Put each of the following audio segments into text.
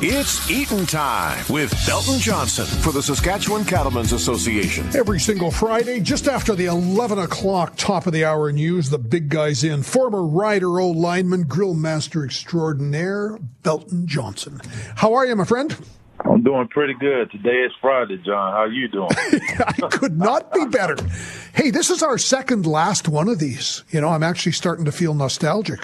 It's Eatin' Time with Belton Johnson for the Saskatchewan Cattlemen's Association. Every single Friday, just after the 11 o'clock top of the hour news, the big guys in. Former Rider old lineman, grill master extraordinaire, Belton Johnson. How are you, my friend? I'm doing pretty good. Today is Friday, John. How are you doing? I could not be better. Hey, this is our second last one of these. You know, I'm actually starting to feel nostalgic.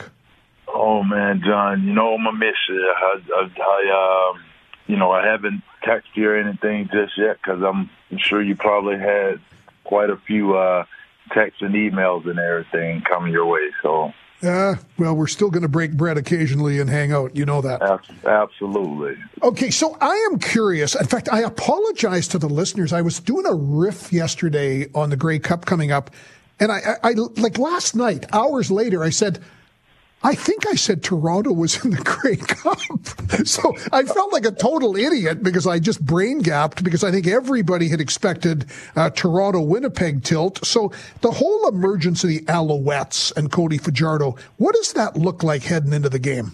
Oh man, John, you know I'm gonna miss you. I, I, I um, you know, I haven't texted you or anything just yet because I'm sure you probably had quite a few uh, texts and emails and everything coming your way. So. yeah, well, we're still going to break bread occasionally and hang out. You know that. Absolutely. Okay, so I am curious. In fact, I apologize to the listeners. I was doing a riff yesterday on the Grey Cup coming up, and I, I, I like last night, hours later, I said, I think I said Toronto was in the Grey Cup. so I felt like a total idiot because I just brain gapped because I think everybody had expected uh, Toronto Winnipeg tilt. So the whole emergence of the Alouettes and Cody Fajardo, what does that look like heading into the game?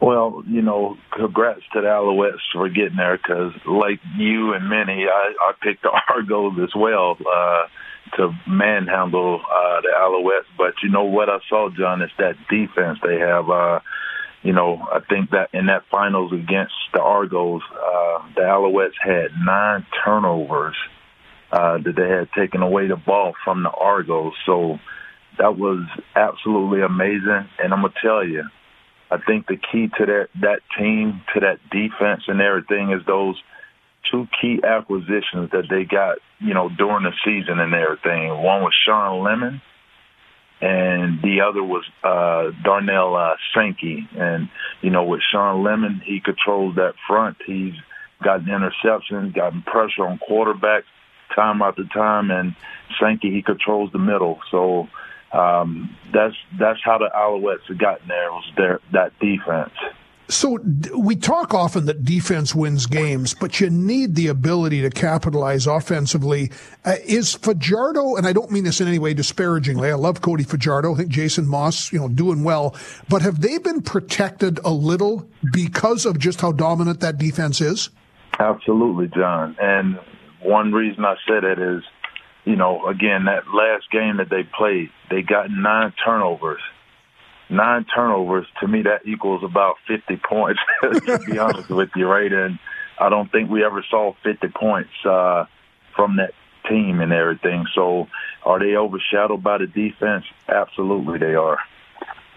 Well, you know, congrats to the Alouettes for getting there because, like you and many, I, I picked the Argos as well. Uh, to manhandle uh, the Alouettes. But you know what I saw, John, is that defense they have. Uh, you know, I think that in that finals against the Argos, uh, the Alouettes had nine turnovers uh, that they had taken away the ball from the Argos. So that was absolutely amazing. And I'm gonna tell you, I think the key to that that team, to that defense and everything, is those two key acquisitions that they got, you know, during the season and everything. One was Shawn Lemon, and the other was uh, Darnell uh, Sankey. And you know, with Shawn Lemon, he controls that front. He's gotten interceptions, gotten pressure on quarterbacks time after time, and Sankey he controls the middle. So um, that's that's how the Alouettes have gotten there was their that defense. So we talk often that defense wins games, but you need the ability to capitalize offensively. Uh, is Fajardo, and I don't mean this in any way disparagingly. I love Cody Fajardo. I think Jason Maas, you know, doing well. But have they been protected a little because of just how dominant that defense is? Absolutely, John. And one reason I said it is, you know, again, that last game that they played, they got nine turnovers nine turnovers, to me, that equals about 50 points, to be honest with you, right? And I don't think we ever saw 50 points uh, from that team and everything. So are they overshadowed by the defense? Absolutely, they are.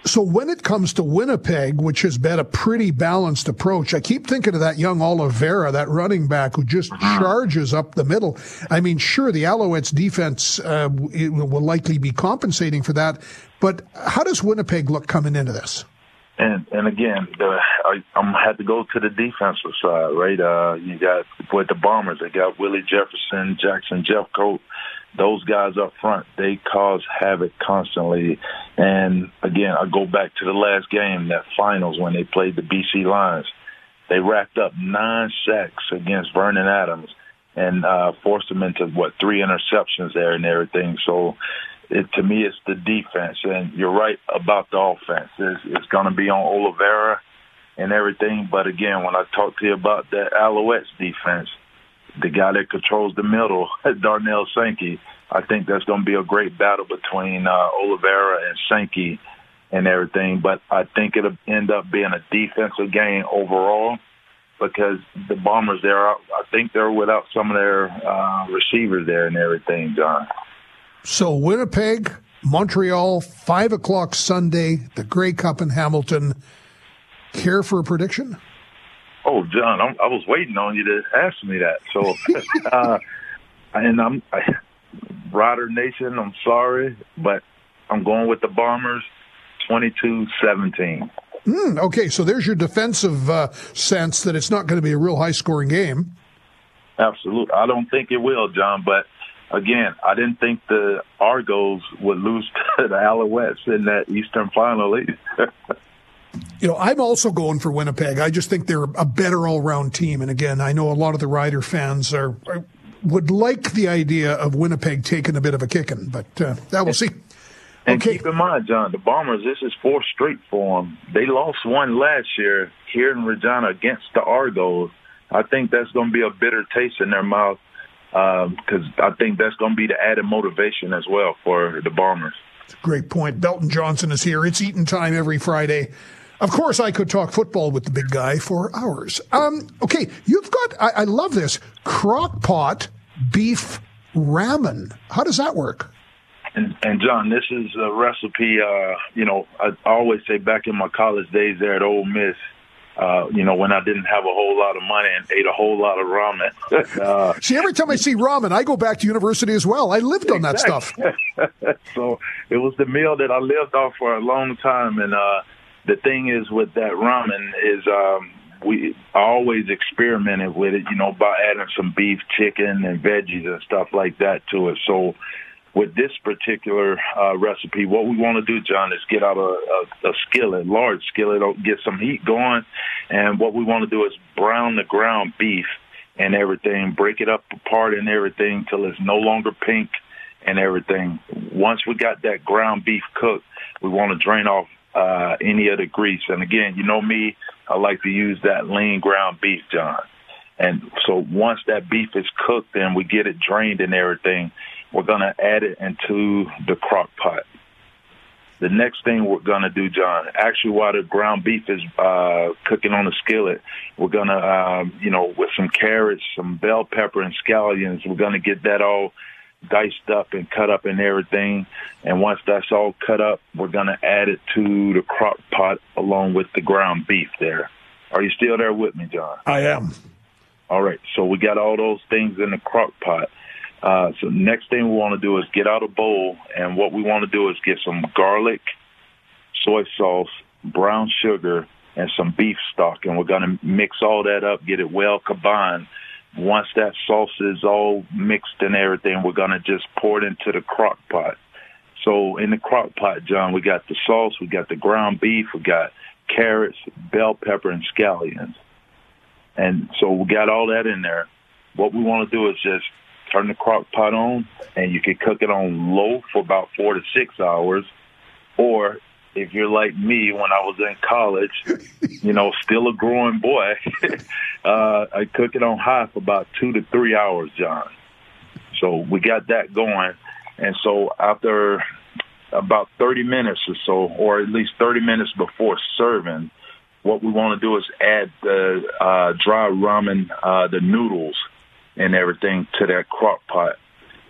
So when it comes to Winnipeg, which has been a pretty balanced approach, I keep thinking of that young Oliveira, that running back who just mm-hmm. charges up the middle. I mean, sure, the Alouettes defense uh, will likely be compensating for that, but how does Winnipeg look coming into this? And and again, the, I, I'm had to go to the defensive side, right? Uh, you got with the Bombers, they got Willie Jefferson, Jackson Jeffcoat. Those guys up front, they cause havoc constantly. And again, I go back to the last game, that finals when they played the BC Lions. They racked up nine sacks against Vernon Adams and uh, forced them into what three interceptions there and everything. So it, to me, it's the defense. And you're right about the offense. It's, it's going to be on Oliveira and everything. But again, when I talk to you about that Alouettes defense, the guy that controls the middle, Darnell Sankey, I think that's going to be a great battle between uh, Oliveira and Sankey and everything. But I think it'll end up being a defensive game overall because the Bombers there, I think they're without some of their uh, receivers there and everything, John. So Winnipeg, Montreal, five o'clock Sunday, the Grey Cup in Hamilton. Care for a prediction? Oh, John, I'm, i was waiting on you to ask me that. So, uh, and I'm I, Rider Nation. I'm sorry, but I'm going with the Bombers, 22-17. Mm, okay, so there's your defensive uh, sense that it's not going to be a real high scoring game. Absolutely, I don't think it will, John. But again, I didn't think the Argos would lose to the Alouettes in that Eastern Final. you know, I'm also going for Winnipeg. I just think they're a better all-round team. And again, I know a lot of the Rider fans are, are would like the idea of Winnipeg taking a bit of a kicking, but uh, that we'll see. And okay. keep in mind, John, the Bombers, this is fourth straight for them. They lost one last year here in Regina against the Argos, I think that's going to be a bitter taste in their mouth because um, I think that's going to be the added motivation as well for the Bombers. Great point. Belton Johnson is here. It's Eatin' time every Friday. Of course, I could talk football with the big guy for hours. Um, okay, you've got, I, I love this, crock pot beef ramen. How does that work? And, and John, this is a recipe. Uh, you know, I always say back in my college days there at Ole Miss, uh, you know, when I didn't have a whole lot of money and ate a whole lot of ramen. uh, see, every time I see ramen, I go back to university as well. I lived on that stuff. so it was the meal that I lived off for a long time. And uh, the thing is with that ramen is um, we always experimented with it, you know, by adding some beef, chicken, and veggies and stuff like that to it. So with this particular uh, recipe, what we want to do, John, is get out a, a, a skillet, large skillet, get some heat going, and what we want to do is brown the ground beef and everything, break it up apart and everything till it's no longer pink and everything. Once we got that ground beef cooked, we want to drain off uh, any of the grease. And again, you know me, I like to use that lean ground beef, John. And so once that beef is cooked and we get it drained and everything, we're going to add it into the crock pot. The next thing we're going to do, John, actually while the ground beef is uh, cooking on the skillet, we're going to, um, you know, with some carrots, some bell pepper and scallions, we're going to get that all diced up and cut up and everything. And once that's all cut up, we're going to add it to the crock pot along with the ground beef there. Are you still there with me, John? I am. All right. So we got all those things in the crock pot. Uh, so next thing we want to do is get out a bowl, and what we want to do is get some garlic, soy sauce, brown sugar, and some beef stock, and we're going to mix all that up, get it well combined. Once that sauce is all mixed and everything, we're going to just pour it into the crock pot. So in the crock pot, John, we got the sauce, we got the ground beef, we got carrots, bell pepper, and scallions. And so we got all that in there. What we want to do is just turn the crock pot on, and you can cook it on low for about four to six hours. Or if you're like me, when I was in college, you know, still a growing boy, uh, I cook it on high for about two to three hours, John. So we got that going. And so after about 30 minutes or so, or at least 30 minutes before serving, what we want to do is add the uh, dry ramen, uh, the noodles, and everything to that crock pot.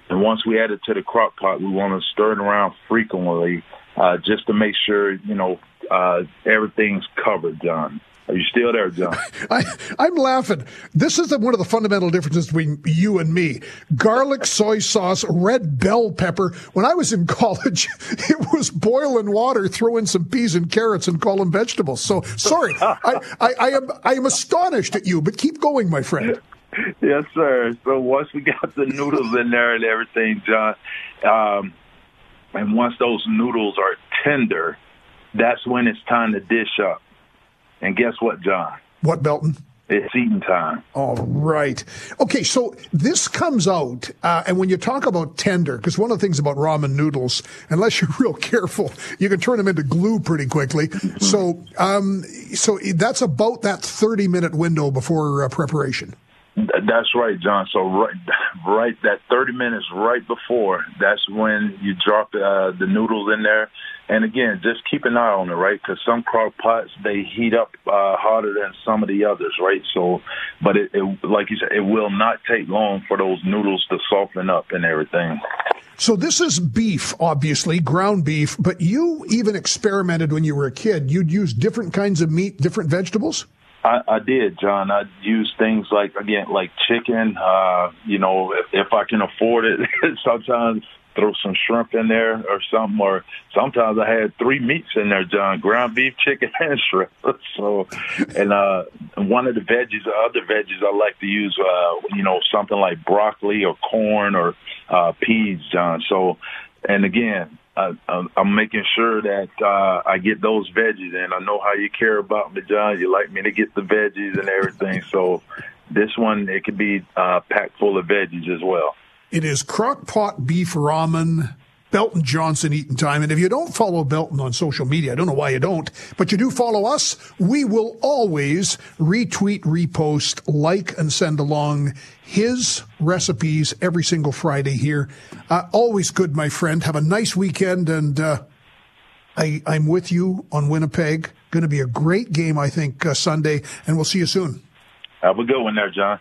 And once we add it to the crock pot, we want to stir it around frequently uh, just to make sure, you know, uh, everything's covered, John. Are you still there, John? I, am laughing. This is the, one of the fundamental differences between you and me. Garlic, soy sauce, red bell pepper. When I was in college, it was boiling water, throw in some peas and carrots, and call them vegetables. So sorry, I, I, I am I am astonished at you. But keep going, my friend. yes, sir. So once we got the noodles in there and everything, John, um, and once those noodles are tender, that's when it's time to dish up. And guess what, John? What, Belton? It's eating time. All right. Okay, so this comes out, uh, and when you talk about tender, because one of the things about ramen noodles, unless you're real careful, you can turn them into glue pretty quickly. Mm-hmm. So, um, so that's about that 30 minute window before uh, preparation. That's right, John. So right, right, that thirty minutes right before, that's when you drop uh, the noodles in there. And again, just keep an eye on it, right? Because some crock pots they heat up uh, harder than some of the others, right? So, but it, it, like you said, it will not take long for those noodles to soften up and everything. So this is beef, obviously, ground beef. But you even experimented when you were a kid. You'd use different kinds of meat, different vegetables. I, I did, John. I use things like again, like chicken. Uh, you know, if, if I can afford it, sometimes throw some shrimp in there or something. Or sometimes I had three meats in there, John: ground beef, chicken, and shrimp. so, and uh, one of the veggies, the other veggies, I like to use, uh, you know, something like broccoli or corn or uh, peas, John. So, and again, I, I'm making sure that uh, I get those veggies and I know how you care about me, John. You like me to get the veggies and everything. So this one, it could be uh, packed full of veggies as well. It is crock pot beef ramen Belton Johnson eating time. And if you don't follow Belton on social media, I don't know why you don't, but you do follow us, we will always retweet, repost, like, and send along his recipes every single Friday here. Uh, always good, my friend. Have a nice weekend, and uh, I, am with you on Winnipeg. Going to be a great game, I think, uh, Sunday, and we'll see you soon. Have a good one there, John.